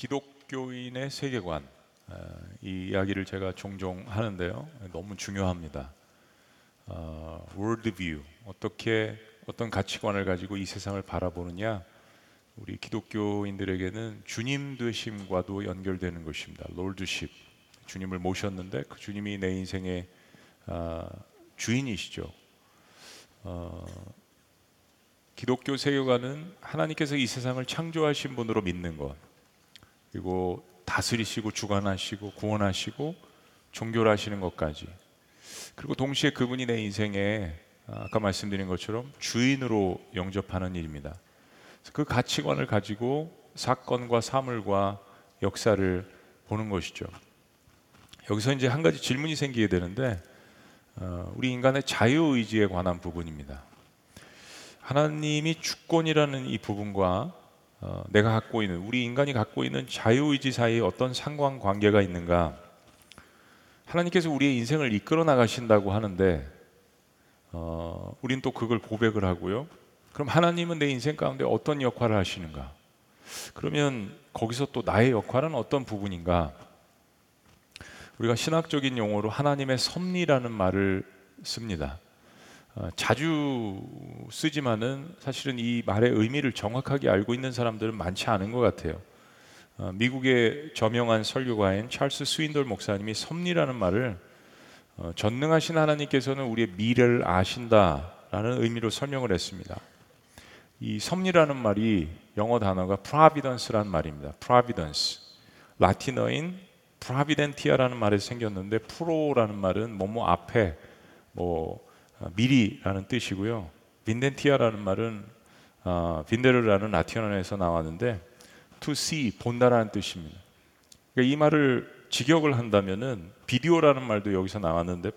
기독교인의 세계관 어, 이 이야기를 제가 종종 하는데요. 너무 중요합니다. 어, worldview 어떻게 어떤 가치관을 가지고 이 세상을 바라보느냐 우리 기독교인들에게는 주님 되심과도 연결되는 것입니다. 롤드십 주님을 모셨는데 그 주님이 내 인생의 어, 주인이시죠. 어, 기독교 세계관은 하나님께서 이 세상을 창조하신 분으로 믿는 것 그리고 다스리시고 주관하시고 구원하시고 종교를 하시는 것까지 그리고 동시에 그분이 내 인생에 아까 말씀드린 것처럼 주인으로 영접하는 일입니다. 그 가치관을 가지고 사건과 사물과 역사를 보는 것이죠. 여기서 이제 한 가지 질문이 생기게 되는데 어, 우리 인간의 자유 의지에 관한 부분입니다. 하나님이 주권이라는 이 부분과 어, 내가 갖고 있는 우리 인간이 갖고 있는 자유의지 사이에 어떤 상관관계가 있는가? 하나님께서 우리의 인생을 이끌어 나가신다고 하는데 어, 우린 또 그걸 고백을 하고요. 그럼 하나님은 내 인생 가운데 어떤 역할을 하시는가? 그러면 거기서 또 나의 역할은 어떤 부분인가? 우리가 신학적인 용어로 하나님의 섭리라는 말을 씁니다. 어, 자주 쓰지만은 사실은 이 말의 의미를 정확하게 알고 있는 사람들은 많지 않은 것 같아요. 어, 미국의 저명한 설교가인 찰스 스윈돌 목사님이 섭리라는 말을 어, 전능하신 하나님께서는 우리의 미래를 아신다라는 의미로 설명을 했습니다. 이 섭리라는 말이 영어 단어가 providence라는 말입니다. providence. 라틴어인 providentia라는 말에서 생겼는데 프로라는 말은 뭐뭐 앞에 뭐 어, 미리라는 뜻이고요. 빈덴티아라는 말은 어, 빈데르라는 라틴어에서 나왔는데 to see 본다라는 뜻입니다. 그러니까 이 말을 직역을 한다면은 비디오라는 말도 여기서 나왔는데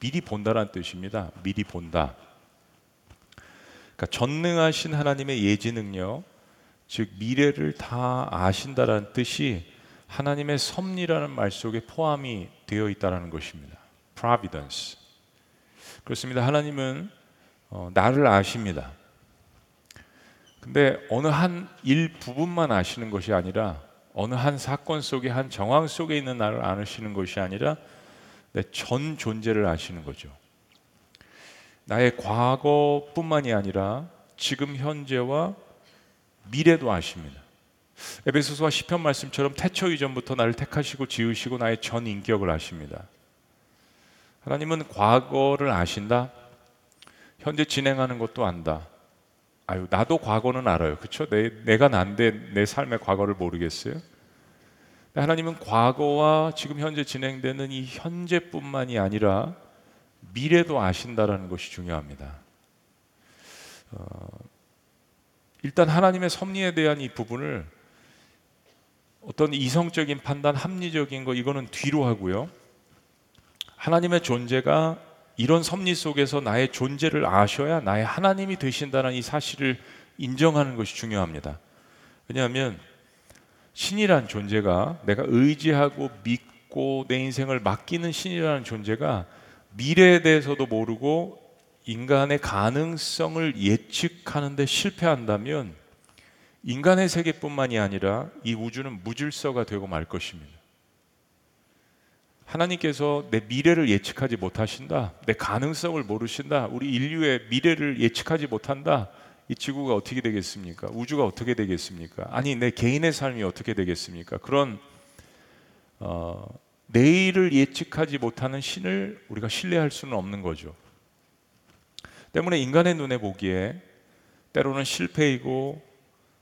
미리 본다라는 뜻입니다. 미리 본다. 그러니까 전능하신 하나님의 예지 능력, 즉 미래를 다 아신다라는 뜻이 하나님의 섭리라는 말 속에 포함이 되어 있다라는 것입니다. providence. 그렇습니다. 하나님은 어, 나를 아십니다. 근데 어느 한 일 부분만 아시는 것이 아니라 어느 한 사건 속에 한 정황 속에 있는 나를 아시는 것이 아니라 내 전 존재를 아시는 거죠. 나의 과거뿐만이 아니라 지금 현재와 미래도 아십니다. 에베소서와 시편 말씀처럼 태초 이전부터 나를 택하시고 지으시고 나의 전 인격을 아십니다. 하나님은 과거를 아신다. 현재 진행하는 것도 안다. 아유, 나도 과거는 알아요. 그렇죠? 내, 내가 난데 내 삶의 과거를 모르겠어요? 하나님은 과거와 지금 현재 진행되는 이 현재뿐만이 아니라 미래도 아신다라는 것이 중요합니다. 어, 일단 하나님의 섭리에 대한 이 부분을 어떤 이성적인 판단, 합리적인 거 이거는 뒤로 하고요. 하나님의 존재가 이런 섭리 속에서 나의 존재를 아셔야 나의 하나님이 되신다는 이 사실을 인정하는 것이 중요합니다. 왜냐하면 신이란 존재가 내가 의지하고 믿고 내 인생을 맡기는 신이라는 존재가 미래에 대해서도 모르고 인간의 가능성을 예측하는데 실패한다면 인간의 세계뿐만이 아니라 이 우주는 무질서가 되고 말 것입니다. 하나님께서 내 미래를 예측하지 못하신다. 내 가능성을 모르신다. 우리 인류의 미래를 예측하지 못한다. 이 지구가 어떻게 되겠습니까? 우주가 어떻게 되겠습니까? 아니 내 개인의 삶이 어떻게 되겠습니까? 그런 어, 내일을 예측하지 못하는 신을 우리가 신뢰할 수는 없는 거죠. 때문에 인간의 눈에 보기에 때로는 실패이고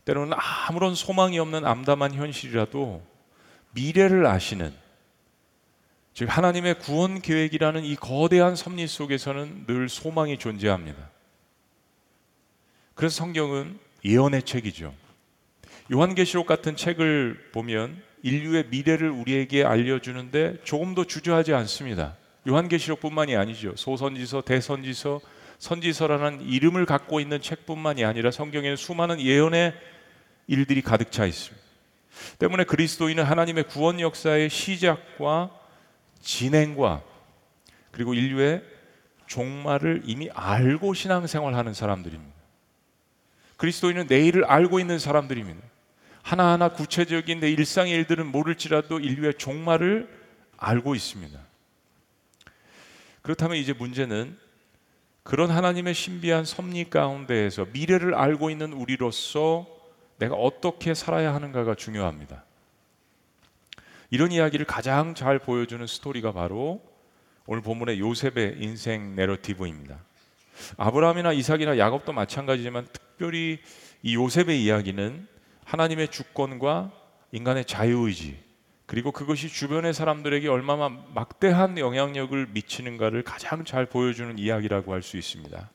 때로는 아무런 소망이 없는 암담한 현실이라도 미래를 아시는 즉 하나님의 구원 계획이라는 이 거대한 섭리 속에서는 늘 소망이 존재합니다. 그래서 성경은 예언의 책이죠. 요한계시록 같은 책을 보면 인류의 미래를 우리에게 알려주는데 조금도 주저하지 않습니다. 요한계시록뿐만이 아니죠. 소선지서, 대선지서, 선지서라는 이름을 갖고 있는 책뿐만이 아니라 성경에는 수많은 예언의 일들이 가득 차 있습니다. 때문에 그리스도인은 하나님의 구원 역사의 시작과 진행과 그리고 인류의 종말을 이미 알고 신앙생활하는 사람들입니다. 그리스도인은 내일을 알고 있는 사람들입니다. 하나하나 구체적인 내 일상의 일들은 모를지라도 인류의 종말을 알고 있습니다. 그렇다면 이제 문제는 그런 하나님의 신비한 섭리 가운데에서 미래를 알고 있는 우리로서 내가 어떻게 살아야 하는가가 중요합니다. 이런 이야기를 가장 잘 보여주는 스토리가 바로 오늘 본문의 요셉의 인생 내러티브입니다. 아브라함이나 이삭이나 야곱도 마찬가지지만 특별히 이 요셉의 이야기는 하나님의 주권과 인간의 자유의지 그리고 그것이 주변의 사람들에게 얼마나 막대한 영향력을 미치는가를 가장 잘 보여주는 이야기라고 할 수 있습니다.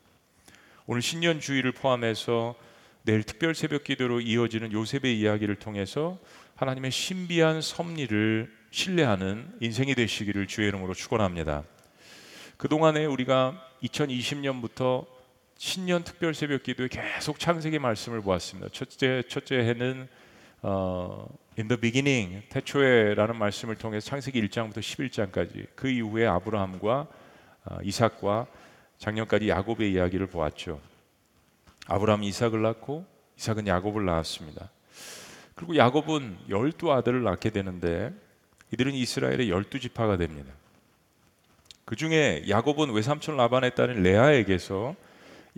오늘 신년 주일을 포함해서 내일 특별 새벽 기도로 이어지는 요셉의 이야기를 통해서 하나님의 신비한 섭리를 신뢰하는 인생이 되시기를 주의 이름으로 축원합니다. 그동안에 우리가 2020년부터 신년 특별 새벽 기도에 계속 창세기 말씀을 보았습니다. 첫째 첫째 해는 어, in the beginning 태초에라는 말씀을 통해서 창세기 1장부터 11장까지 그 이후에 아브라함과 어, 이삭과 작년까지 야곱의 이야기를 보았죠. 아브라함이 이삭을 낳고 이삭은 야곱을 낳았습니다. 그리고 야곱은 열두 아들을 낳게 되는데 이들은 이스라엘의 열두 지파가 됩니다. 그 중에 야곱은 외삼촌 라반의 딸인 레아에게서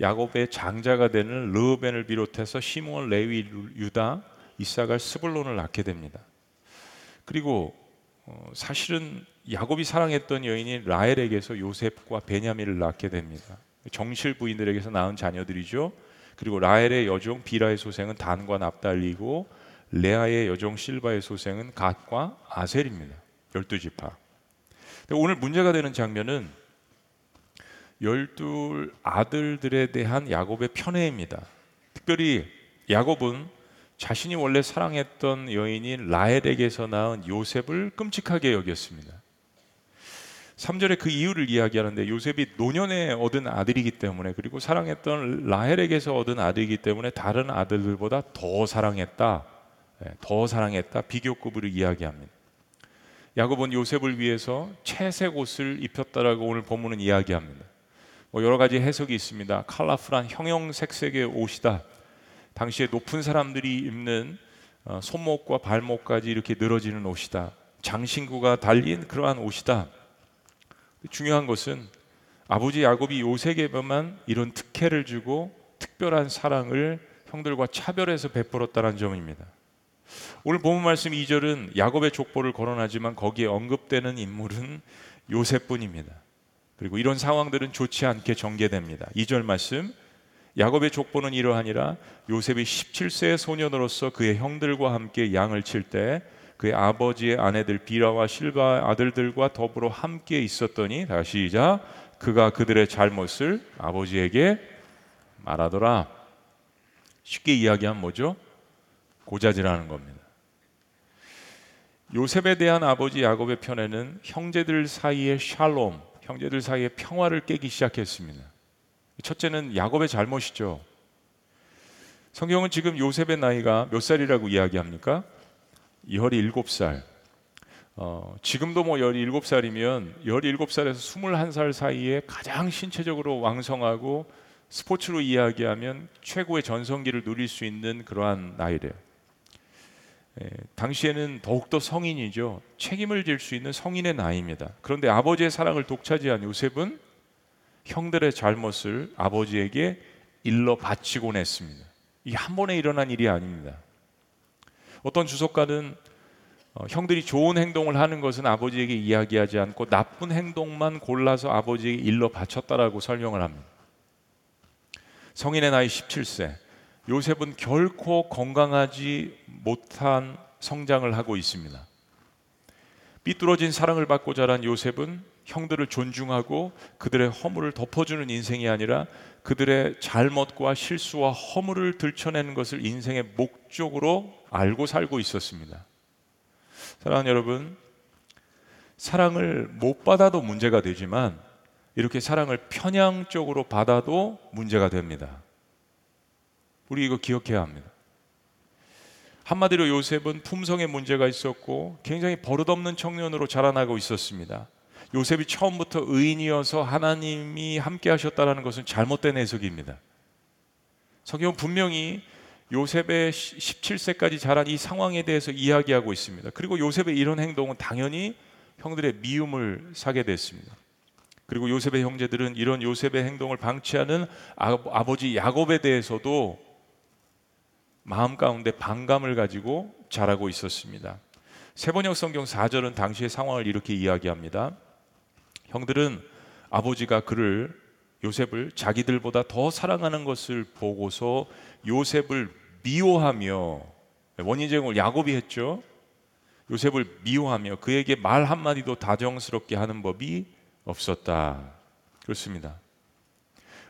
야곱의 장자가 되는 르벤을 비롯해서 시몬, 레위, 유다, 이사갈, 스불론을 낳게 됩니다. 그리고 어, 사실은 야곱이 사랑했던 여인이 라헬에게서 요셉과 베냐민을 낳게 됩니다. 정실 부인들에게서 낳은 자녀들이죠. 그리고 라헬의 여종 비라의 소생은 단과 납달리고 레아의 여종 실바의 소생은 갓과 아셀입니다. 열두 지파. 오늘 문제가 되는 장면은 열두 아들들에 대한 야곱의 편애입니다. 특별히 야곱은 자신이 원래 사랑했던 여인인 라헬에게서 낳은 요셉을 끔찍하게 여겼습니다. 3절에 그 이유를 이야기하는데 요셉이 노년에 얻은 아들이기 때문에 그리고 사랑했던 라헬에게서 얻은 아들이기 때문에 다른 아들들보다 더 사랑했다. 예, 더 사랑했다. 비교급으로 이야기합니다. 야곱은 요셉을 위해서 채색 옷을 입혔다라고 오늘 본문은 이야기합니다. 뭐 여러 가지 해석이 있습니다. 칼라풀한 형형색색의 옷이다. 당시에 높은 사람들이 입는 어, 손목과 발목까지 이렇게 늘어지는 옷이다. 장신구가 달린 그러한 옷이다. 중요한 것은 아버지 야곱이 요셉에게만 이런 특혜를 주고 특별한 사랑을 형들과 차별해서 베풀었다는 점입니다. 오늘 본문 말씀 2절은 야곱의 족보를 거론하지만 거기에 언급되는 인물은 요셉뿐입니다. 그리고 이런 상황들은 좋지 않게 전개됩니다. 2절 말씀 야곱의 족보는 이러하니라 요셉이 17세의 소년으로서 그의 형들과 함께 양을 칠 때 그의 아버지의 아내들 비라와 실바 아들들과 더불어 함께 있었더니 다시 이자 그가 그들의 잘못을 아버지에게 말하더라. 쉽게 이야기하면 뭐죠? 고자질하는 겁니다. 요셉에 대한 아버지 야곱의 편에는 형제들 사이의 샬롬, 형제들 사이의 평화를 깨기 시작했습니다. 첫째는 야곱의 잘못이죠. 성경은 지금 요셉의 나이가 몇 살이라고 이야기합니까? 17살. 어, 지금도 뭐 17살이면 17살에서 21살 사이에 가장 신체적으로 왕성하고 스포츠로 이야기하면 최고의 전성기를 누릴 수 있는 그러한 나이래요. 예, 당시에는 더욱더 성인이죠. 책임을 질 수 있는 성인의 나이입니다. 그런데 아버지의 사랑을 독차지한 요셉은 형들의 잘못을 아버지에게 일러 바치곤 했습니다. 이게 한 번에 일어난 일이 아닙니다. 어떤 주석가는 어, 형들이 좋은 행동을 하는 것은 아버지에게 이야기하지 않고 나쁜 행동만 골라서 아버지에게 일러 바쳤다라고 설명을 합니다. 성인의 나이 17세. 요셉은 결코 건강하지 못한 성장을 하고 있습니다. 삐뚤어진 사랑을 받고 자란 요셉은 형들을 존중하고 그들의 허물을 덮어주는 인생이 아니라 그들의 잘못과 실수와 허물을 들춰내는 것을 인생의 목적으로 알고 살고 있었습니다. 사랑하는 여러분, 사랑을 못 받아도 문제가 되지만 이렇게 사랑을 편향적으로 받아도 문제가 됩니다. 우리 이거 기억해야 합니다. 한마디로 요셉은 품성에 문제가 있었고 굉장히 버릇없는 청년으로 자라나고 있었습니다. 요셉이 처음부터 의인이어서 하나님이 함께 하셨다는 것은 잘못된 해석입니다. 성경은 분명히 요셉의 17세까지 자란 이 상황에 대해서 이야기하고 있습니다. 그리고 요셉의 이런 행동은 당연히 형들의 미움을 사게 됐습니다. 그리고 요셉의 형제들은 이런 요셉의 행동을 방치하는 아, 버지 야곱에 대해서도 마음 가운데 반감을 가지고 자라고 있었습니다. 세번역 성경 4절은 당시의 상황을 이렇게 이야기합니다. 형들은 아버지가 그를 요셉을 자기들보다 더 사랑하는 것을 보고서 요셉을 미워하며 원인 제공을 야곱이 했죠. 요셉을 미워하며 그에게 말 한마디도 다정스럽게 하는 법이 없었다. 그렇습니다.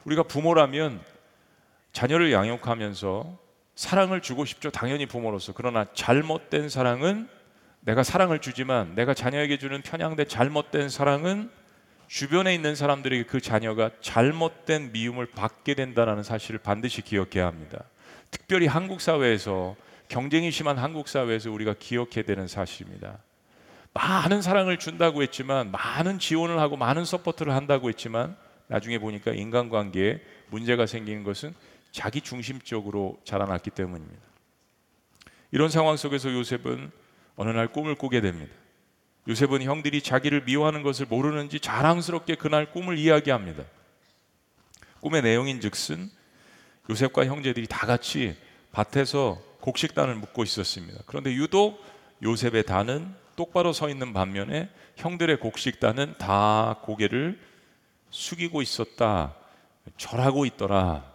우리가 부모라면 자녀를 양육하면서 사랑을 주고 싶죠. 당연히 부모로서. 그러나 잘못된 사랑은 내가 사랑을 주지만 내가 자녀에게 주는 편향된 잘못된 사랑은 주변에 있는 사람들에게 그 자녀가 잘못된 미움을 받게 된다는 사실을 반드시 기억해야 합니다. 특별히 한국 사회에서 경쟁이 심한 한국 사회에서 우리가 기억해야 되는 사실입니다. 많은 사랑을 준다고 했지만 많은 지원을 하고 많은 support를 한다고 했지만 나중에 보니까 인간관계에 문제가 생기는 것은 자기 중심적으로 자라났기 때문입니다. 이런 상황 속에서 요셉은 어느 날 꿈을 꾸게 됩니다. 요셉은 형들이 자기를 미워하는 것을 모르는지 자랑스럽게 그날 꿈을 이야기합니다. 꿈의 내용인 즉슨 요셉과 형제들이 다 같이 밭에서 곡식단을 묶고 있었습니다. 그런데 유독 요셉의 단은 똑바로 서 있는 반면에 형들의 곡식단은 다 고개를 숙이고 있었다. 절하고 있더라.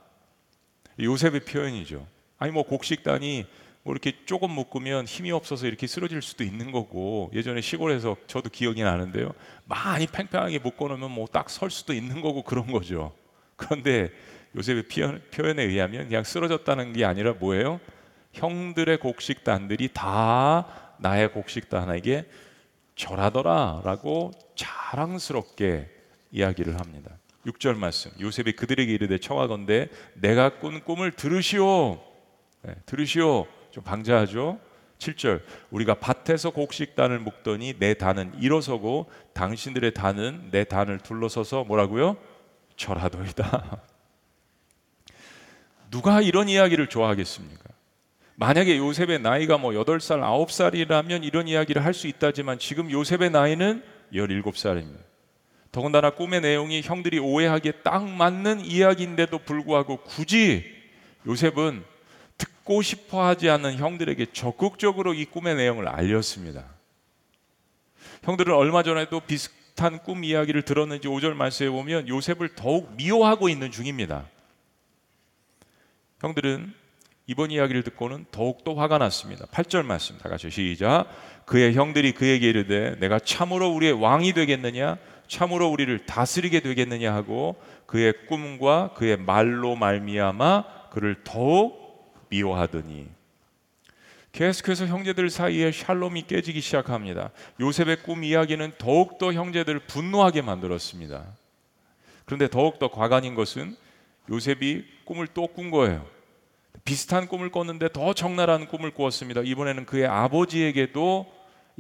요셉의 표현이죠. 아니 뭐 곡식단이 뭐 이렇게 조금 묶으면 힘이 없어서 이렇게 쓰러질 수도 있는 거고 예전에 시골에서 저도 기억이 나는데요. 많이 팽팽하게 묶어놓으면 뭐 딱 설 수도 있는 거고 그런 거죠. 그런데 요셉의 표현에 의하면 그냥 쓰러졌다는 게 아니라 뭐예요? 형들의 곡식단들이 다 나의 곡식단에게 절하더라라고 자랑스럽게 이야기를 합니다. 6절 말씀. 요셉이 그들에게 이르되 청하건대 내가 꾼 꿈을 들으시오. 네, 들으시오. 좀 방자하죠. 7절 우리가 밭에서 곡식 단을 묶더니 내 단은 일어서고 당신들의 단은 내 단을 둘러서서 뭐라고요? 절하도이다. 누가 이런 이야기를 좋아하겠습니까? 만약에 요셉의 나이가 뭐 8살, 9살이라면 이런 이야기를 할 수 있다지만 지금 요셉의 나이는 17살입니다. 더군다나 꿈의 내용이 형들이 오해하기에 딱 맞는 이야기인데도 불구하고 굳이 요셉은 듣고 싶어 하지 않는 형들에게 적극적으로 이 꿈의 내용을 알렸습니다. 형들은 얼마 전에도 비슷한 꿈 이야기를 들었는지 5절 말씀에 보면 요셉을 더욱 미워하고 있는 중입니다. 형들은 이번 이야기를 듣고는 더욱더 화가 났습니다. 8절 말씀 다 같이 시작. 그의 형들이 그에게 이르되 내가 참으로 우리의 왕이 되겠느냐 참으로 우리를 다스리게 되겠느냐 하고 그의 꿈과 그의 말로 말미암아 그를 더욱 미워하더니 계속해서 형제들 사이에 샬롬이 깨지기 시작합니다. 요셉의 꿈 이야기는 더욱더 형제들을 분노하게 만들었습니다. 그런데 더욱더 과간인 것은 요셉이 꿈을 또 꾼 거예요. 비슷한 꿈을 꿨는데 더 적나라한 꿈을 꾸었습니다. 이번에는 그의 아버지에게도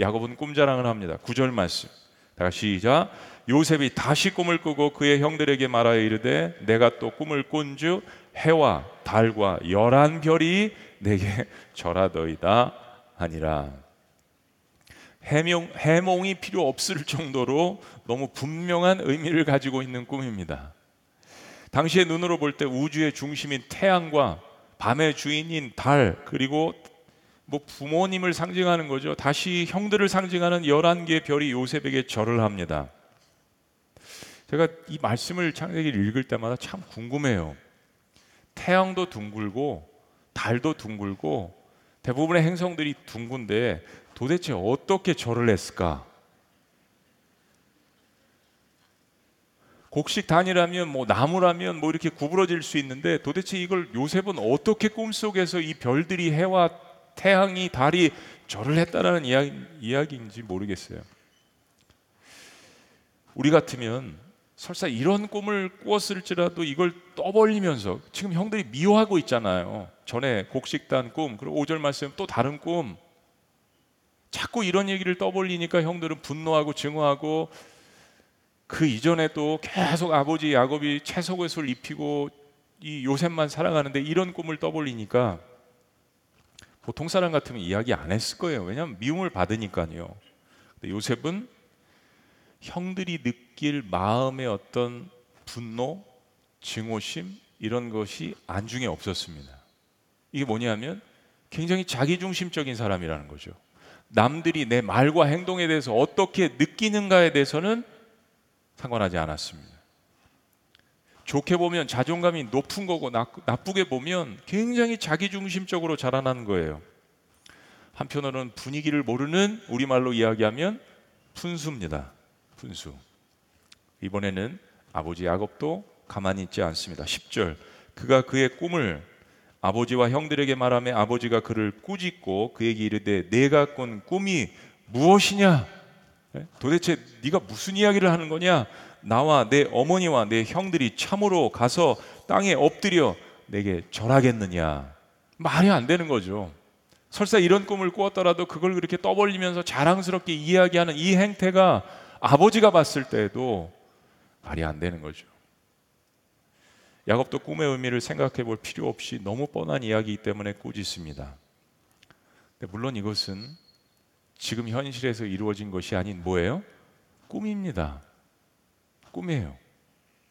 야곱은 꿈자랑을 합니다. 구절 말씀. 다시 시작. 요셉이 다시 꿈을 꾸고 그의 형들에게 말하여 이르되 내가 또 꿈을 꾼주 해와 달과 열한 별이 내게 절하더이다 하니라. 해명, 해몽이 필요 없을 정도로 너무 분명한 의미를 가지고 있는 꿈입니다. 당시의 눈으로 볼 때 우주의 중심인 태양과 밤의 주인인 달 그리고 뭐 부모님을 상징하는 거죠. 다시 형들을 상징하는 11개의 별이 요셉에게 절을 합니다. 제가 이 말씀을 창세기 읽을 때마다 참 궁금해요. 태양도 둥글고 달도 둥글고 대부분의 행성들이 둥근데 도대체 어떻게 절을 했을까? 곡식 단이라면 뭐 나무라면 뭐 이렇게 구부러질 수 있는데 도대체 이걸 요셉은 어떻게 꿈속에서 이 별들이 해와 태양이 달이 절을 했다라는 이야기, 이야기인지 모르겠어요. 우리 같으면 설사 이런 꿈을 꾸었을지라도 이걸 떠벌리면서 지금 형들이 미워하고 있잖아요. 전에 곡식단 꿈, 그리고 5절 말씀 또 다른 꿈. 자꾸 이런 얘기를 떠벌리니까 형들은 분노하고 증오하고 그 이전에도 계속 아버지 야곱이 채석옷을 입히고 이 요셉만 살아가는데 이런 꿈을 떠벌리니까 보통 사람 같으면 이야기 안 했을 거예요. 왜냐하면 미움을 받으니까요. 근데 요셉은 형들이 느 낄 마음의 어떤 분노, 증오심 이런 것이 안중에 없었습니다. 이게 뭐냐면 굉장히 자기중심적인 사람이라는 거죠. 남들이 내 말과 행동에 대해서 어떻게 느끼는가에 대해서는 상관하지 않았습니다. 좋게 보면 자존감이 높은 거고 나쁘게 보면 굉장히 자기중심적으로 자라난 거예요. 한편으로는 분위기를 모르는 우리말로 이야기하면 푼수입니다. 푼수. 이번에는 아버지 야곱도 가만히 있지 않습니다. 10절. 그가 그의 꿈을 아버지와 형들에게 말하며 아버지가 그를 꾸짖고 그에게 이르되 내가 꾼 꿈이 무엇이냐? 예? 도대체 네가 무슨 이야기를 하는 거냐? 나와 내 어머니와 내 형들이 참으로 가서 땅에 엎드려 내게 절하겠느냐? 말이 안 되는 거죠. 설사 이런 꿈을 꾸었더라도 그걸 그렇게 떠벌리면서 자랑스럽게 이야기하는 이 행태가 아버지가 봤을 때에도 말이 안 되는 거죠. 야곱도 꿈의 의미를 생각해 볼 필요 없이 너무 뻔한 이야기이기 때문에 꾸짖습니다. 물론 이것은 지금 현실에서 이루어진 것이 아닌 뭐예요? 꿈입니다. 꿈이에요.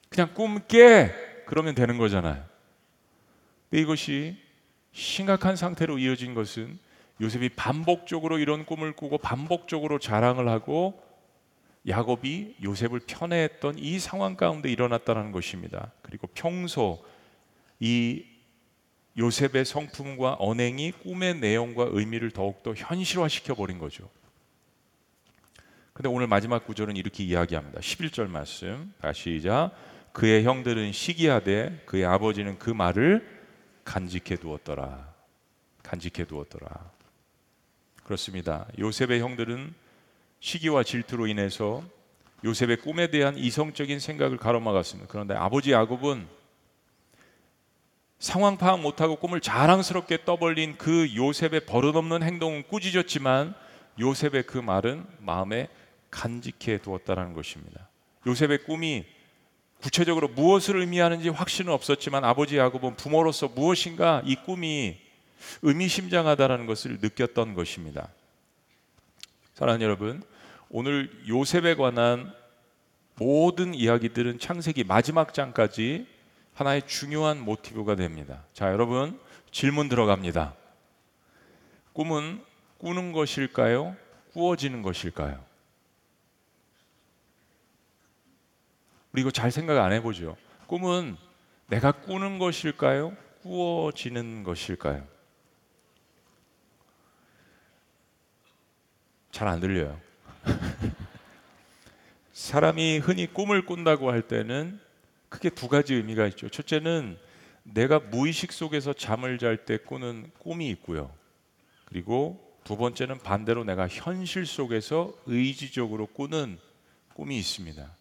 그냥 꿈 깨! 그러면 되는 거잖아요. 근데 이것이 심각한 상태로 이어진 것은 요셉이 반복적으로 이런 꿈을 꾸고 반복적으로 자랑을 하고 야곱이 요셉을 편애했던 이 상황 가운데 일어났다는 것입니다. 그리고 평소 이 요셉의 성품과 언행이 꿈의 내용과 의미를 더욱더 현실화시켜 버린 거죠. 근데 오늘 마지막 구절은 이렇게 이야기합니다. 11절 말씀. 다시 시작. 그의 형들은 시기하되 그의 아버지는 그 말을 간직해 두었더라. 간직해 두었더라. 그렇습니다. 요셉의 형들은 시기와 질투로 인해서 요셉의 꿈에 대한 이성적인 생각을 가로막았습니다. 그런데 아버지 야곱은 상황 파악 못하고 꿈을 자랑스럽게 떠벌린 그 요셉의 버릇없는 행동은 꾸짖었지만 요셉의 그 말은 마음에 간직해 두었다는 것입니다. 요셉의 꿈이 구체적으로 무엇을 의미하는지 확신은 없었지만 아버지 야곱은 부모로서 무엇인가 이 꿈이 의미심장하다는 것을 느꼈던 것입니다. 사랑하는 여러분, 오늘 요셉에 관한 모든 이야기들은 창세기 마지막 장까지 하나의 중요한 모티브가 됩니다. 자, 여러분, 질문 들어갑니다. 꿈은 꾸는 것일까요? 꾸어지는 것일까요? 우리 이거 잘 생각 안 해보죠. 꿈은 내가 꾸는 것일까요? 꾸어지는 것일까요? 잘 안 들려요. 사람이 흔히 꿈을 꾼다고 할 때는 크게 두 가지 의미가 있죠. 첫째는 내가 무의식 속에서 잠을 잘 때 꾸는 꿈이 있고요. 그리고 두 번째는 반대로 내가 현실 속에서 의지적으로 꾸는 꿈이 있습니다.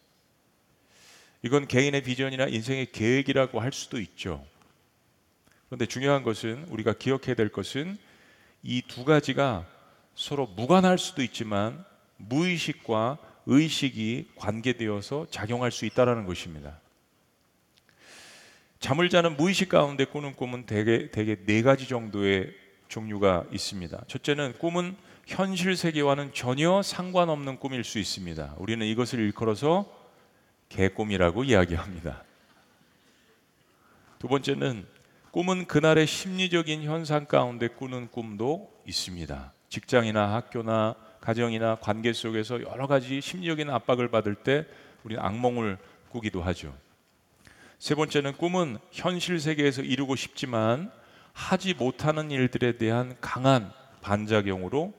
이건 개인의 비전이나 인생의 계획이라고 할 수도 있죠. 그런데 중요한 것은 우리가 기억해야 될 것은 이 두 가지가 서로 무관할 수도 있지만 무의식과 의식이 관계되어서 작용할 수 있다라는 것입니다. 잠을 자는 무의식 가운데 꾸는 꿈은 대개 대개 네 가지 정도의 종류가 있습니다. 첫째는 꿈은 현실 세계와는 전혀 상관없는 꿈일 수 있습니다. 우리는 이것을 일컬어서 개꿈이라고 이야기합니다. 두 번째는 꿈은 그날의 심리적인 현상 가운데 꾸는 꿈도 있습니다. 직장이나 학교나 가정이나 관계 속에서 여러 가지 심리적인 압박을 받을 때 우리는 악몽을 꾸기도 하죠. 세 번째는 꿈은 현실 세계에서 이루고 싶지만 하지 못하는 일들에 대한 강한 반작용으로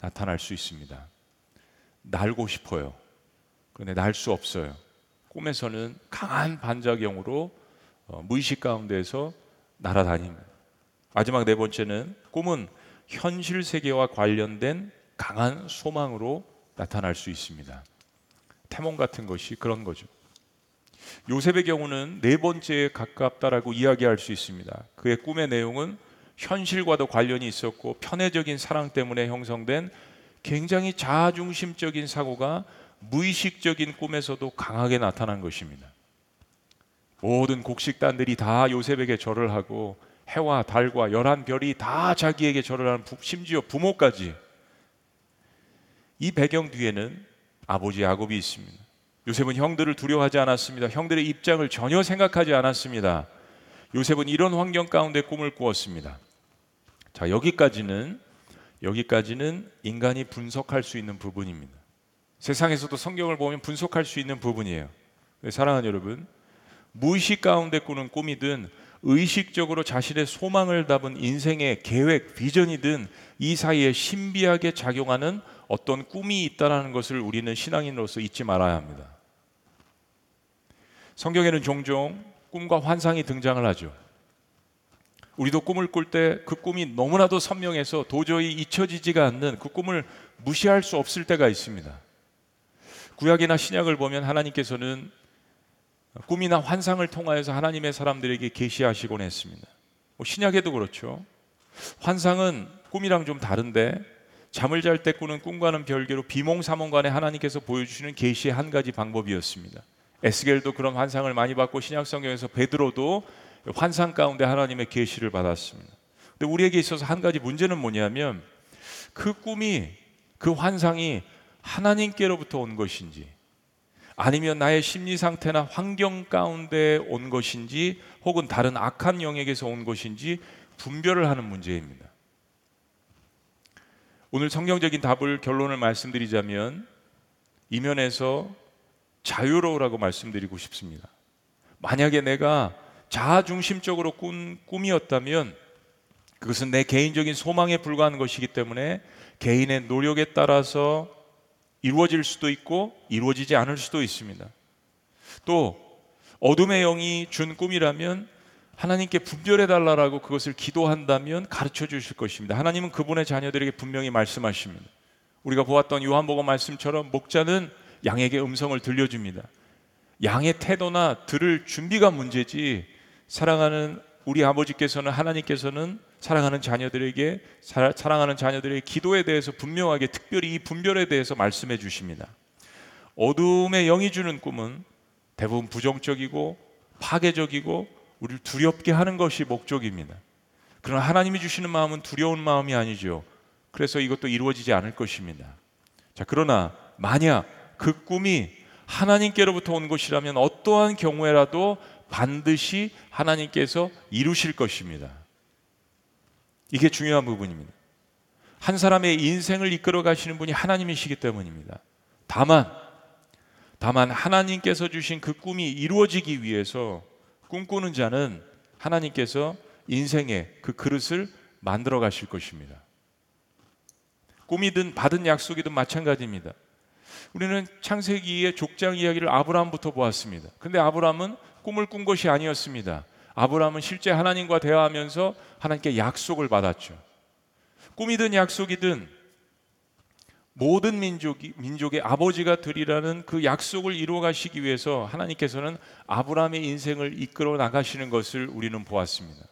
나타날 수 있습니다. 날고 싶어요. 그런데 날 수 없어요. 꿈에서는 강한 반작용으로 어, 무의식 가운데서 날아다닙니다. 마지막 네 번째는 꿈은 현실 세계와 관련된 강한 소망으로 나타날 수 있습니다. 태몽 같은 것이 그런 거죠. 요셉의 경우는 네 번째에 가깝다라고 이야기할 수 있습니다. 그의 꿈의 내용은 현실과도 관련이 있었고 편애적인 사랑 때문에 형성된 굉장히 자아중심적인 사고가 무의식적인 꿈에서도 강하게 나타난 것입니다. 모든 곡식단들이 다 요셉에게 절을 하고 해와 달과 열한 별이 다 자기에게 절을 하는 부, 심지어 부모까지 이 배경 뒤에는 아버지 야곱이 있습니다. 요셉은 형들을 두려워하지 않았습니다. 형들의 입장을 전혀 생각하지 않았습니다. 요셉은 이런 환경 가운데 꿈을 꾸었습니다. 자, 여기까지는 여기까지는 인간이 분석할 수 있는 부분입니다. 세상에서도 성경을 보면 분석할 수 있는 부분이에요. 사랑하는 여러분, 무의식 가운데 꾸는 꿈이든 의식적으로 자신의 소망을 담은 인생의 계획, 비전이든 이 사이에 신비하게 작용하는 어떤 꿈이 있다는 것을 우리는 신앙인으로서 잊지 말아야 합니다. 성경에는 종종 꿈과 환상이 등장을 하죠. 우리도 꿈을 꿀 때 그 꿈이 너무나도 선명해서 도저히 잊혀지지가 않는 그 꿈을 무시할 수 없을 때가 있습니다. 구약이나 신약을 보면 하나님께서는 꿈이나 환상을 통하여서 하나님의 사람들에게 계시하시곤 했습니다. 뭐 신약에도 그렇죠. 환상은 꿈이랑 좀 다른데 잠을 잘 때 꾸는 꿈과는 별개로 비몽사몽간에 하나님께서 보여주시는 계시의 한 가지 방법이었습니다. 에스겔도 그런 환상을 많이 받고 신약 성경에서 베드로도 환상 가운데 하나님의 계시를 받았습니다. 근데 우리에게 있어서 한 가지 문제는 뭐냐면 그 꿈이 그 환상이 하나님께로부터 온 것인지 아니면 나의 심리 상태나 환경 가운데 온 것인지 혹은 다른 악한 영역에서 온 것인지 분별을 하는 문제입니다. 오늘 성경적인 답을 결론을 말씀드리자면 이면에서 자유로우라고 말씀드리고 싶습니다. 만약에 내가 자아 중심적으로 꾼 꿈이었다면 그것은 내 개인적인 소망에 불과한 것이기 때문에 개인의 노력에 따라서 이루어질 수도 있고 이루어지지 않을 수도 있습니다. 또 어둠의 영이 준 꿈이라면 하나님께 분별해 달라라고 그것을 기도한다면 가르쳐 주실 것입니다. 하나님은 그분의 자녀들에게 분명히 말씀하십니다. 우리가 보았던 요한복음 말씀처럼 목자는 양에게 음성을 들려줍니다. 양의 태도나 들을 준비가 문제지 사랑하는 우리 아버지께서는 하나님께서는 사랑하는 자녀들에게 사랑하는 자녀들의 기도에 대해서 분명하게 특별히 이 분별에 대해서 말씀해 주십니다. 어둠의 영이 주는 꿈은 대부분 부정적이고 파괴적이고 우리를 두렵게 하는 것이 목적입니다. 그러나 하나님이 주시는 마음은 두려운 마음이 아니죠. 그래서 이것도 이루어지지 않을 것입니다. 자, 그러나 만약 그 꿈이 하나님께로부터 온 것이라면 어떠한 경우에라도 반드시 하나님께서 이루실 것입니다. 이게 중요한 부분입니다. 한 사람의 인생을 이끌어 가시는 분이 하나님이시기 때문입니다. 다만, 다만 하나님께서 주신 그 꿈이 이루어지기 위해서 꿈꾸는 자는 하나님께서 인생의 그 그릇을 만들어 가실 것입니다. 꿈이든 받은 약속이든 마찬가지입니다. 우리는 창세기의 족장 이야기를 아브라함부터 보았습니다. 근데 아브라함은 꿈을 꾼 것이 아니었습니다. 아브라함은 실제 하나님과 대화하면서 하나님께 약속을 받았죠. 꿈이든 약속이든 모든 민족이 민족의 아버지가 되리라는 그 약속을 이루어 가시기 위해서 하나님께서는 아브라함의 인생을 이끌어 나가시는 것을 우리는 보았습니다.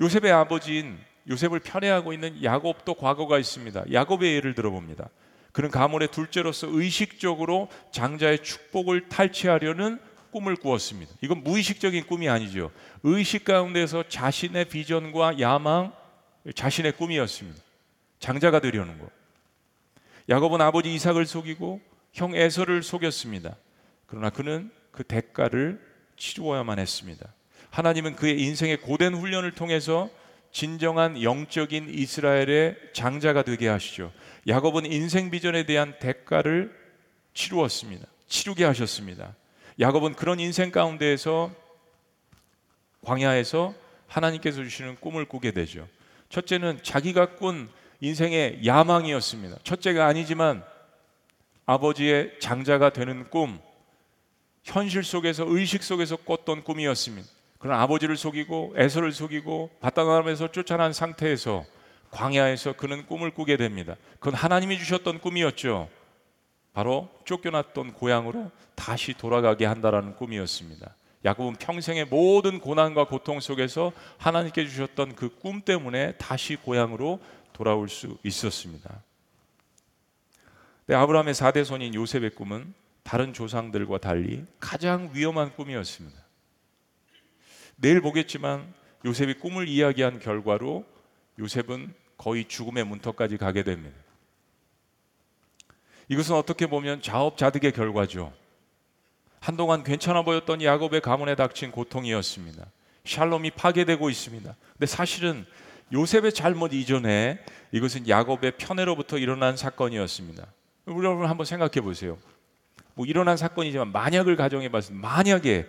요셉의 아버지인 요셉을 편애하고 있는 야곱도 과거가 있습니다. 야곱의 예를 들어봅니다. 그는 가문의 둘째로서 의식적으로 장자의 축복을 탈취하려는 꿈을 꾸었습니다. 이건 무의식적인 꿈이 아니죠. 의식 가운데서 자신의 비전과 야망, 자신의 꿈이었습니다. 장자가 되려는 거. 야곱은 아버지 이삭을 속이고 형 에서를 속였습니다. 그러나 그는 그 대가를 치루어야만 했습니다. 하나님은 그의 인생의 고된 훈련을 통해서 진정한 영적인 이스라엘의 장자가 되게 하시죠. 야곱은 인생 비전에 대한 대가를 치루었습니다. 치르게 하셨습니다. 야곱은 그런 인생 가운데에서 광야에서 하나님께서 주시는 꿈을 꾸게 되죠. 첫째는 자기가 꾼 인생의 야망이었습니다. 첫째가 아니지만 아버지의 장자가 되는 꿈, 현실 속에서 의식 속에서 꿨던 꿈이었습니다. 그런 아버지를 속이고 에서를 속이고 바다나람에서 쫓아난 상태에서 광야에서 그는 꿈을 꾸게 됩니다. 그건 하나님이 주셨던 꿈이었죠. 바로 쫓겨났던 고향으로 다시 돌아가게 한다라는 꿈이었습니다. 야곱은 평생의 모든 고난과 고통 속에서 하나님께 주셨던 그 꿈 때문에 다시 고향으로 돌아올 수 있었습니다. 네, 아브라함의 4대 손인 요셉의 꿈은 다른 조상들과 달리 가장 위험한 꿈이었습니다. 내일 보겠지만 요셉이 꿈을 이야기한 결과로 요셉은 거의 죽음의 문턱까지 가게 됩니다. 이것은 어떻게 보면 자업자득의 결과죠. 한동안 괜찮아 보였던 야곱의 가문에 닥친 고통이었습니다. 샬롬이 파괴되고 있습니다. 근데 사실은 요셉의 잘못 이전에 이것은 야곱의 편애로부터 일어난 사건이었습니다. 우리 여러분 한번 생각해 보세요. 뭐 일어난 사건이지만 만약을 가정해 봤을 때 만약에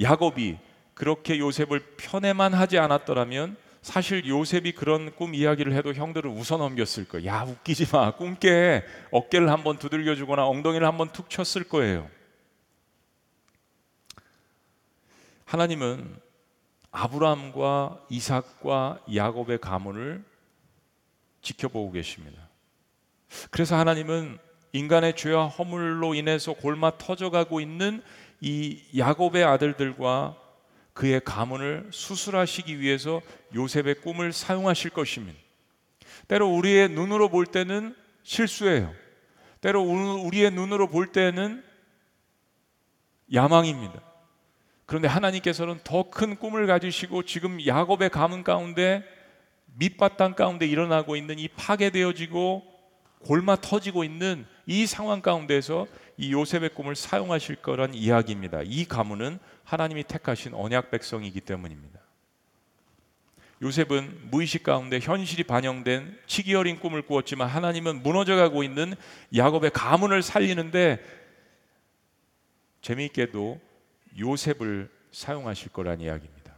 야곱이 그렇게 요셉을 편애만 하지 않았더라면 사실 요셉이 그런 꿈 이야기를 해도 형들을 웃어 넘겼을 거예요. 야 웃기지 마. 꿈깨 어깨를 한번 두들겨 주거나 엉덩이를 한번 툭 쳤을 거예요. 하나님은 아브라함과 이삭과 야곱의 가문을 지켜보고 계십니다. 그래서 하나님은 인간의 죄와 허물로 인해서 골마 터져가고 있는 이 야곱의 아들들과 그의 가문을 수술하시기 위해서 요셉의 꿈을 사용하실 것입니다. 때로 우리의 눈으로 볼 때는 실수예요. 때로 우리의 눈으로 볼 때는 야망입니다. 그런데 하나님께서는 더 큰 꿈을 가지시고 지금 야곱의 가문 가운데 밑바탕 가운데 일어나고 있는 이 파괴되어지고 골마 터지고 있는 이 상황 가운데서 이 요셉의 꿈을 사용하실 거란 이야기입니다. 이 가문은 하나님이 택하신 언약 백성이기 때문입니다. 요셉은 무의식 가운데 현실이 반영된 치기 어린 꿈을 꾸었지만 하나님은 무너져가고 있는 야곱의 가문을 살리는데 재미있게도 요셉을 사용하실 거란 이야기입니다.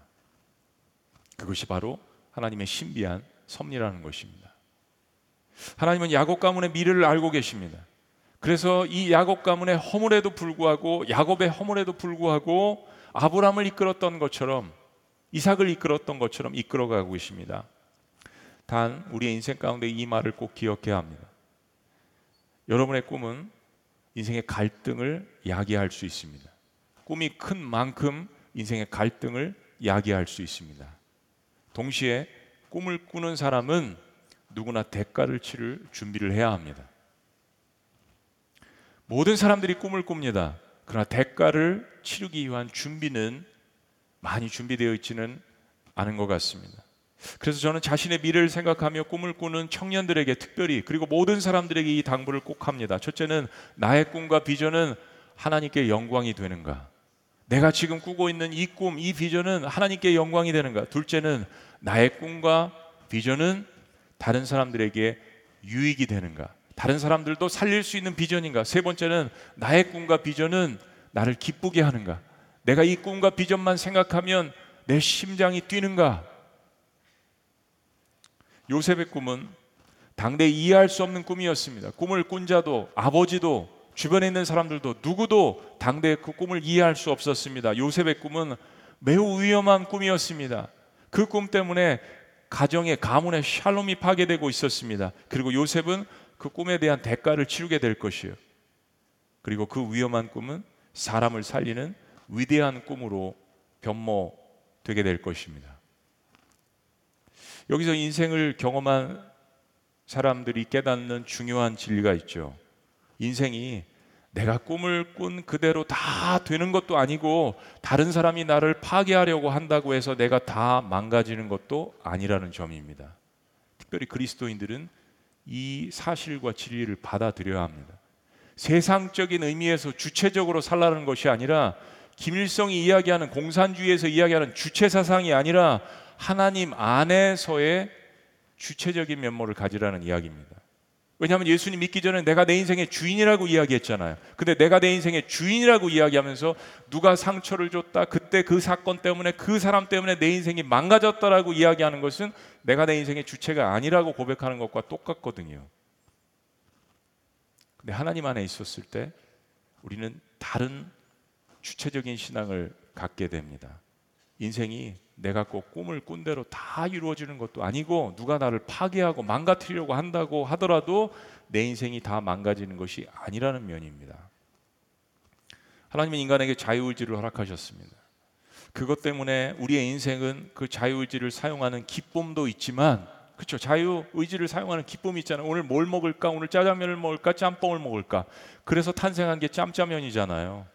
그것이 바로 하나님의 신비한 섭리라는 것입니다. 하나님은 야곱 가문의 미래를 알고 계십니다. 그래서 이 야곱 가문의 허물에도 불구하고 야곱의 허물에도 불구하고 아브라함을 이끌었던 것처럼 이삭을 이끌었던 것처럼 이끌어가고 계십니다. 단 우리의 인생 가운데 이 말을 꼭 기억해야 합니다. 여러분의 꿈은 인생의 갈등을 야기할 수 있습니다. 꿈이 큰 만큼 인생의 갈등을 야기할 수 있습니다. 동시에 꿈을 꾸는 사람은 누구나 대가를 치를 준비를 해야 합니다. 모든 사람들이 꿈을 꿉니다. 그러나 대가를 치르기 위한 준비는 많이 준비되어 있지는 않은 것 같습니다. 그래서 저는 자신의 미래를 생각하며 꿈을 꾸는 청년들에게 특별히 그리고 모든 사람들에게 이 당부를 꼭 합니다. 첫째는 나의 꿈과 비전은 하나님께 영광이 되는가? 내가 지금 꾸고 있는 이 꿈, 이 비전은 하나님께 영광이 되는가? 둘째는 나의 꿈과 비전은 다른 사람들에게 유익이 되는가? 다른 사람들도 살릴 수 있는 비전인가? 세 번째는 나의 꿈과 비전은 나를 기쁘게 하는가? 내가 이 꿈과 비전만 생각하면 내 심장이 뛰는가? 요셉의 꿈은 당대 이해할 수 없는 꿈이었습니다. 꿈을 꾼 자도 아버지도 주변에 있는 사람들도 누구도 당대의 그 꿈을 이해할 수 없었습니다. 요셉의 꿈은 매우 위험한 꿈이었습니다. 그 꿈 때문에 가정의 가문의 샬롬이 파괴되고 있었습니다. 그리고 요셉은 그 꿈에 대한 대가를 치르게 될 것이에요. 그리고 그 위험한 꿈은 사람을 살리는 위대한 꿈으로 변모되게 될 것입니다. 여기서 인생을 경험한 사람들이 깨닫는 중요한 진리가 있죠. 인생이 내가 꿈을 꾼 그대로 다 되는 것도 아니고 다른 사람이 나를 파괴하려고 한다고 해서 내가 다 망가지는 것도 아니라는 점입니다. 특별히 그리스도인들은 이 사실과 진리를 받아들여야 합니다. 세상적인 의미에서 주체적으로 살라는 것이 아니라 김일성이 이야기하는 공산주의에서 이야기하는 주체 사상이 아니라 하나님 안에서의 주체적인 면모를 가지라는 이야기입니다. 왜냐하면 예수님 믿기 전에 내가 내 인생의 주인이라고 이야기했잖아요. 근데 내가 내 인생의 주인이라고 이야기하면서 누가 상처를 줬다, 그때 그 사건 때문에 그 사람 때문에 내 인생이 망가졌다라고 이야기하는 것은 내가 내 인생의 주체가 아니라고 고백하는 것과 똑같거든요. 근데 하나님 안에 있었을 때 우리는 다른 주체적인 신앙을 갖게 됩니다. 인생이 내가 꼭 꿈을 꾼 대로 다 이루어지는 것도 아니고 누가 나를 파괴하고 망가뜨리려고 한다고 하더라도 내 인생이 다 망가지는 것이 아니라는 면입니다. 하나님은 인간에게 자유의지를 허락하셨습니다. 그것 때문에 우리의 인생은 그 자유의지를 사용하는 기쁨도 있지만 그렇죠. 자유의지를 사용하는 기쁨이 있잖아요. 오늘 뭘 먹을까? 오늘 짜장면을 먹을까? 짬뽕을 먹을까? 그래서 탄생한 게 짬짜면이잖아요.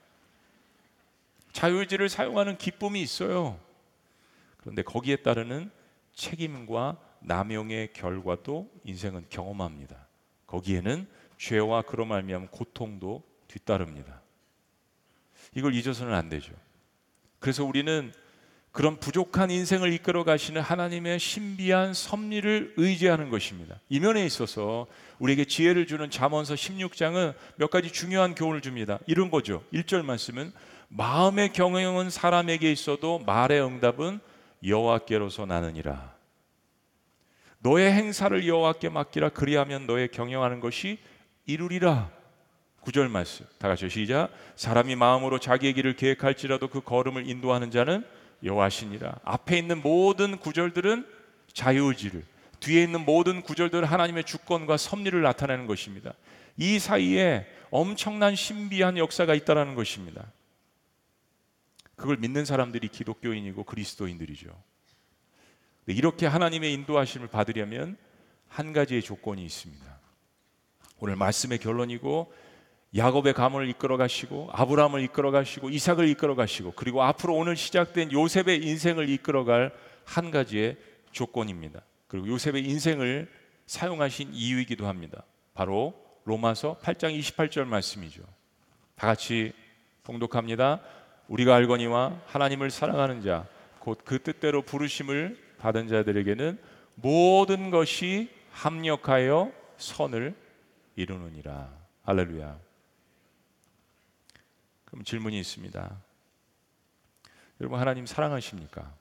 자유의지를 사용하는 기쁨이 있어요. 그런데 거기에 따르는 책임과 남용의 결과도 인생은 경험합니다. 거기에는 죄와 그로 말미암은 고통도 뒤따릅니다. 이걸 잊어서는 안 되죠. 그래서 우리는 그런 부족한 인생을 이끌어 가시는 하나님의 신비한 섭리를 의지하는 것입니다. 이면에 있어서 우리에게 지혜를 주는 잠언서 16장은 몇 가지 중요한 교훈을 줍니다. 이런 거죠. 1절 말씀은 마음의 경영은 사람에게 있어도 말의 응답은 여호와께로서 나느니라. 너의 행사를 여호와께 맡기라 그리하면 너의 경영하는 것이 이루리라. 구절 말씀. 다 같이 시작. 사람이 마음으로 자기의 길을 계획할지라도 그 걸음을 인도하는 자는 여호와시니라. 앞에 있는 모든 구절들은 자유의지를, 뒤에 있는 모든 구절들은 하나님의 주권과 섭리를 나타내는 것입니다. 이 사이에 엄청난 신비한 역사가 있다라는 것입니다. 그걸 믿는 사람들이 기독교인이고 그리스도인들이죠. 이렇게 하나님의 인도하심을 받으려면 한 가지의 조건이 있습니다. 오늘 말씀의 결론이고 야곱의 가문을 이끌어 가시고 아브라함을 이끌어 가시고 이삭을 이끌어 가시고 그리고 앞으로 오늘 시작된 요셉의 인생을 이끌어 갈 한 가지의 조건입니다. 그리고 요셉의 인생을 사용하신 이유이기도 합니다. 바로 로마서 8장 28절 말씀이죠. 다 같이 봉독합니다. 우리가 알거니와 하나님을 사랑하는 자 곧 그 뜻대로 부르심을 받은 자들에게는 모든 것이 합력하여 선을 이루느니라. 할렐루야. 그럼 질문이 있습니다. 여러분 하나님 사랑하십니까?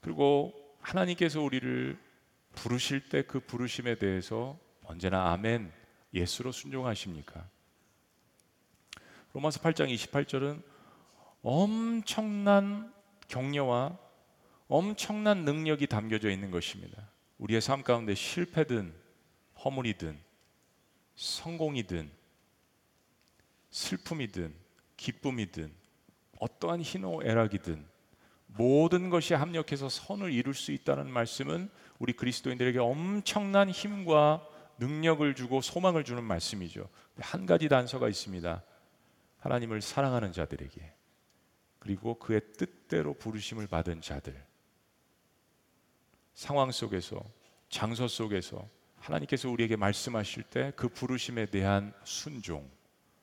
그리고 하나님께서 우리를 부르실 때 그 부르심에 대해서 언제나 아멘 예수로 순종하십니까? 로마서 8장 28절은 엄청난 격려와 엄청난 능력이 담겨져 있는 것입니다. 우리의 삶 가운데 실패든 허물이든 성공이든 슬픔이든 기쁨이든 어떠한 희노애락이든 모든 것이 합력해서 선을 이룰 수 있다는 말씀은 우리 그리스도인들에게 엄청난 힘과 능력을 주고 소망을 주는 말씀이죠. 한 가지 단서가 있습니다. 하나님을 사랑하는 자들에게 그리고 그의 뜻대로 부르심을 받은 자들 상황 속에서 장소 속에서 하나님께서 우리에게 말씀하실 때 그 부르심에 대한 순종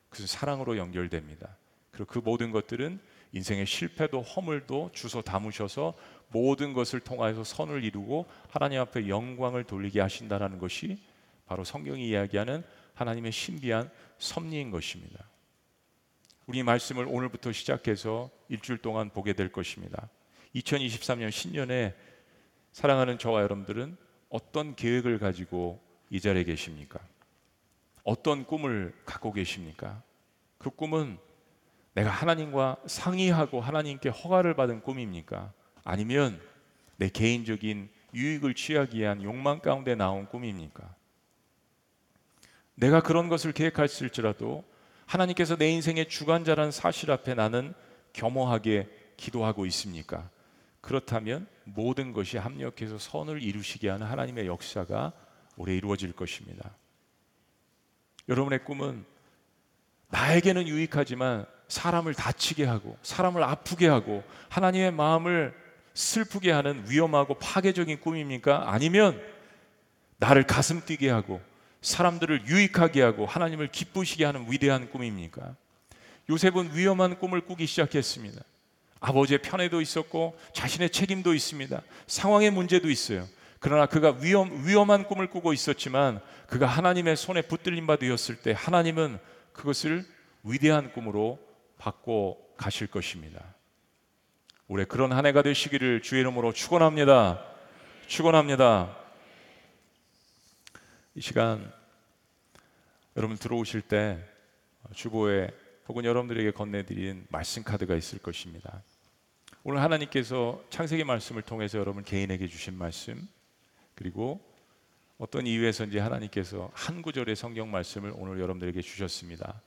그래서 사랑으로 연결됩니다. 그리고 그 모든 것들은 인생의 실패도 허물도 주소 담으셔서 모든 것을 통하여서 선을 이루고 하나님 앞에 영광을 돌리게 하신다라는 것이 바로 성경이 이야기하는 하나님의 신비한 섭리인 것입니다. 우리 말씀을 오늘부터 시작해서 일주일 동안 보게 될 것입니다. 2023년 신년에 사랑하는 저와 여러분들은 어떤 계획을 가지고 이 자리에 계십니까? 어떤 꿈을 갖고 계십니까? 그 꿈은 내가 하나님과 상의하고 하나님께 허가를 받은 꿈입니까? 아니면 내 개인적인 유익을 취하기 위한 욕망 가운데 나온 꿈입니까? 내가 그런 것을 계획했을지라도 하나님께서 내 인생의 주관자라는 사실 앞에 나는 겸허하게 기도하고 있습니까? 그렇다면 모든 것이 합력해서 선을 이루시게 하는 하나님의 역사가 오래 이루어질 것입니다. 여러분의 꿈은 나에게는 유익하지만 사람을 다치게 하고 사람을 아프게 하고 하나님의 마음을 슬프게 하는 위험하고 파괴적인 꿈입니까? 아니면 나를 가슴 뛰게 하고 사람들을 유익하게 하고 하나님을 기쁘시게 하는 위대한 꿈입니까? 요셉은 위험한 꿈을 꾸기 시작했습니다. 아버지의 편애도 있었고 자신의 책임도 있습니다. 상황의 문제도 있어요. 그러나 그가 위험, 위험한 꿈을 꾸고 있었지만 그가 하나님의 손에 붙들림 받으었을 때 하나님은 그것을 위대한 꿈으로 바꿔 가실 것입니다. 올해 그런 한 해가 되시기를 주의 이름으로 축원합니다. 축원합니다. 이 시간 여러분 들어오실 때 주보에 혹은 여러분들에게 건네드린 말씀 카드가 있을 것입니다. 오늘 하나님께서 창세기 말씀을 통해서 여러분 개인에게 주신 말씀 그리고 어떤 이유에서인지 하나님께서 한 구절의 성경 말씀을 오늘 여러분들에게 주셨습니다.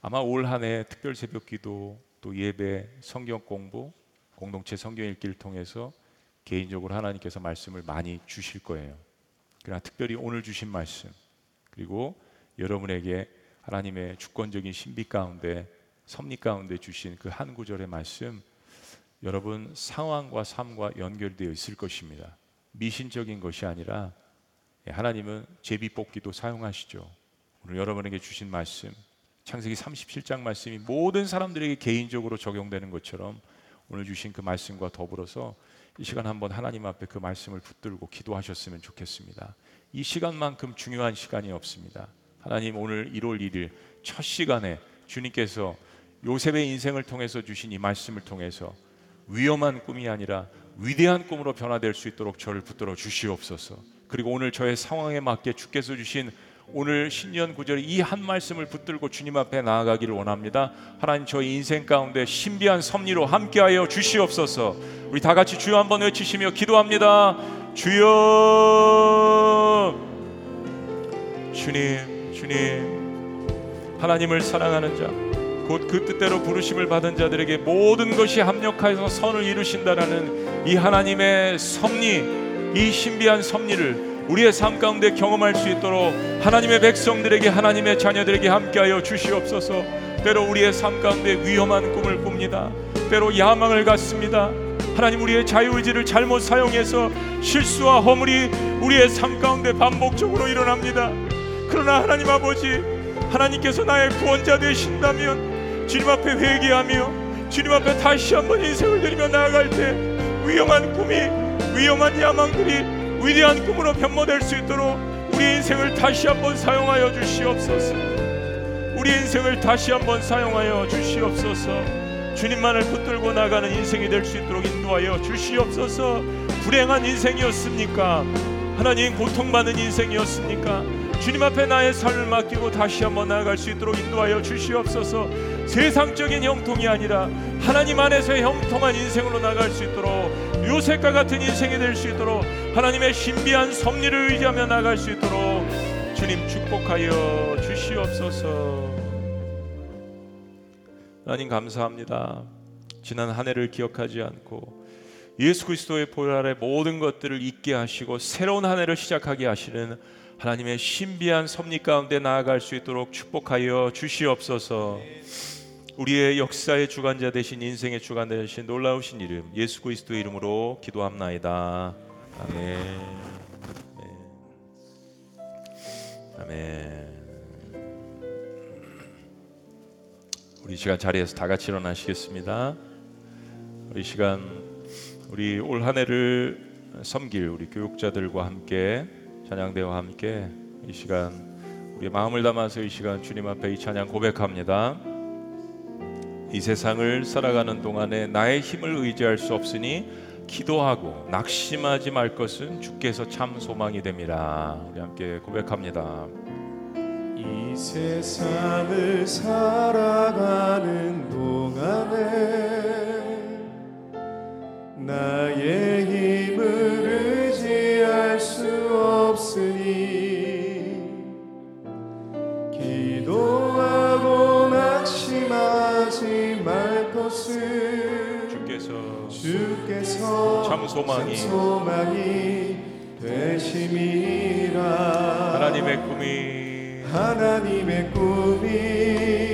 아마 올 한 해 특별 새벽 기도 또 예배 성경 공부 공동체 성경 읽기를 통해서 개인적으로 하나님께서 말씀을 많이 주실 거예요. 그러나 특별히 오늘 주신 말씀 그리고 여러분에게 하나님의 주권적인 신비 가운데 섭리 가운데 주신 그 한 구절의 말씀 여러분 상황과 삶과 연결되어 있을 것입니다. 미신적인 것이 아니라 예, 하나님은 제비 뽑기도 사용하시죠. 오늘 여러분에게 주신 말씀 창세기 37장 말씀이 모든 사람들에게 개인적으로 적용되는 것처럼 오늘 주신 그 말씀과 더불어서 이 시간 한번 하나님 앞에 그 말씀을 붙들고 기도하셨으면 좋겠습니다. 이 시간만큼 중요한 시간이 없습니다. 하나님 오늘 1월 1일 첫 시간에 주님께서 요셉의 인생을 통해서 주신 이 말씀을 통해서 위험한 꿈이 아니라 위대한 꿈으로 변화될 수 있도록 저를 붙들어 주시옵소서. 그리고 오늘 저의 상황에 맞게 주께서 주신 오늘 신년 구절의 이한 말씀을 붙들고 주님 앞에 나아가기를 원합니다. 하나님 저희 인생 가운데 신비한 섭리로 함께하여 주시옵소서. 우리 다 같이 주여 한번 외치시며 기도합니다. 주여, 주님, 주님, 하나님을 사랑하는 자, 곧 그 뜻대로 부르심을 받은 자들에게 모든 것이 합력하여서 선을 이루신다라는 이 하나님의 섭리, 이 신비한 섭리를 우리의 삶 가운데 경험할 수 있도록 하나님의 백성들에게 하나님의 자녀들에게 함께하여 주시옵소서. 때로 우리의 삶 가운데 위험한 꿈을 꿉니다. 때로 야망을 갖습니다. 하나님 우리의 자유의지를 잘못 사용해서 실수와 허물이 우리의 삶 가운데 반복적으로 일어납니다. 그러나 하나님 아버지 하나님께서 나의 구원자 되신다면 주님 앞에 회개하며 주님 앞에 다시 한번 인생을 드리며 나아갈 때 위험한 꿈이 위험한 야망들이 위대한 꿈으로 변모될 수 있도록 우리 인생을 다시 한번 사용하여 주시옵소서. 우리 인생을 다시 한번 사용하여 주시옵소서. 주님만을 붙들고 나가는 인생이 될 수 있도록 인도하여 주시옵소서. 불행한 인생이었습니까? 하나님 고통받는 인생이었습니까? 주님 앞에 나의 삶을 맡기고 다시 한번 나아갈 수 있도록 인도하여 주시옵소서. 세상적인 형통이 아니라 하나님 안에서의 형통한 인생으로 나갈 수 있도록 요셉과 같은 인생이 될 수 있도록 하나님의 신비한 섭리를 의지하며 나갈 수 있도록 주님 축복하여 주시옵소서. 하나님 감사합니다. 지난 한 해를 기억하지 않고 예수 그리스도의 보혈 아래 모든 것들을 잊게 하시고 새로운 한 해를 시작하게 하시는 하나님의 신비한 섭리 가운데 나아갈 수 있도록 축복하여 주시옵소서. 우리의 역사의 주관자 되신 인생의 주관자 되신 놀라우신 이름 예수 그리스도의 이름으로 기도합나이다. 아멘. 아멘. 우리 시간 자리에서 다 같이 일어나시겠습니다. 우리 시간 우리 올 한 해를 섬길 우리 교육자들과 함께 찬양대와 함께 이 시간 우리 마음을 담아서 이 시간 주님 앞에 이 찬양 고백합니다. 이 세상을 살아가는 동안에 나의 힘을 의지할 수 없으니 기도하고 낙심하지 말 것은 주께서 참 소망이 됩니다. 우리 함께 고백합니다. 이 세상을 살아가는 동안에 나의 힘을 의지할 수 없으니 기도하고 낙심하지 말 것을 주께서 주께서 참 소망이 참 소망이 되심이라. 하나님의 꿈이 하나님의 꿈이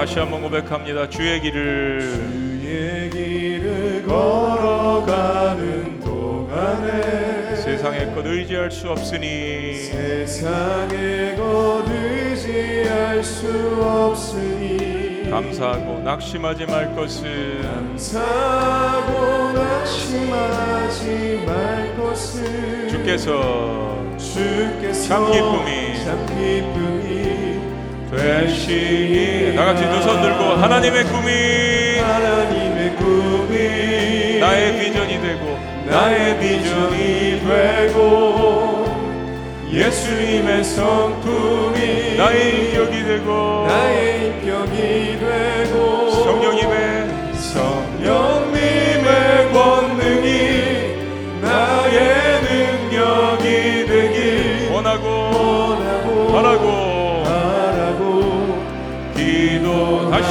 다시 한번 고백합니다. 주의 길을. 주의 길을 걸어가는 동안에 세상의 것 의지할 수 없으니. 세상의 것 의지할 수 없으니. 감사하고 낙심하지 말 것은. 감사하고 낙심하지 말 것을 주께서 주께서 참 기쁨이 참 기쁨이 되시니. 다 같이 두 손 들고 하나님의 꿈이 하나님의 꿈이 나의 비전이 되고 나의 비전이 되고 예수님의 성품이 나의 인격이 되고 나의 인격이 되고 성령님의 성령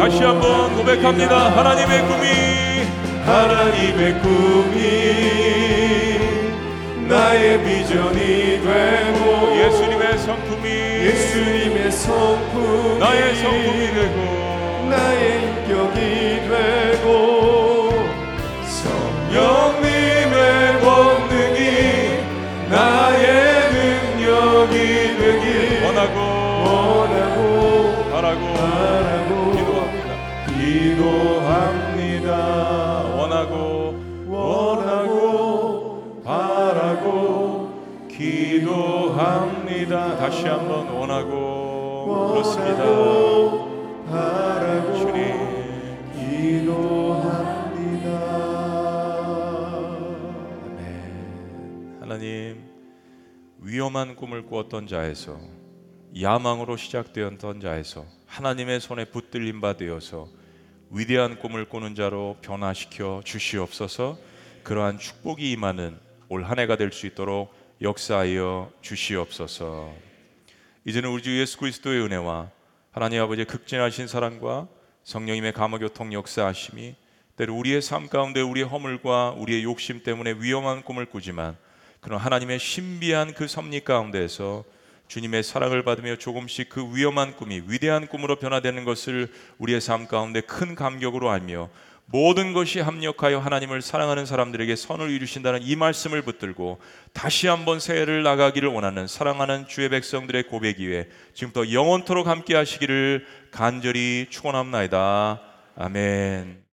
다시 한번 고백합니다. 하나님의 꿈이 하나님의 꿈이 나의 비전이 되고 예수님의 성품이 예수님의 성품이 나의 성품이 되고 나의 인격이 되고 성령님의 권능이 나의 능력이 되길 원하고 원하고 바라고. 기도합니다. 원하고 원하고 바라고 기도합니다. 다시 한번 원하고 그렇습니다. 바라고 주님 기도합니다. 하나님 위험한 꿈을 꾸었던 자에서 야망으로 시작되었던 자에서 하나님의 손에 붙들림 바 되어서 위대한 꿈을 꾸는 자로 변화시켜 주시옵소서. 그러한 축복이 임하는 올 한 해가 될 수 있도록 역사하여 주시옵소서. 이제는 우리 주 예수 그리스도의 은혜와 하나님 아버지의 극진하신 사랑과 성령님의 감화교통 역사하심이 때로 우리의 삶 가운데 우리의 허물과 우리의 욕심 때문에 위험한 꿈을 꾸지만 그런 하나님의 신비한 그 섭리 가운데에서 주님의 사랑을 받으며 조금씩 그 위험한 꿈이 위대한 꿈으로 변화되는 것을 우리의 삶 가운데 큰 감격으로 알며 모든 것이 합력하여 하나님을 사랑하는 사람들에게 선을 이루신다는 이 말씀을 붙들고 다시 한번 새해를 나가기를 원하는 사랑하는 주의 백성들의 고백 위에 지금부터 영원토록 함께 하시기를 간절히 축원합나이다. 아멘.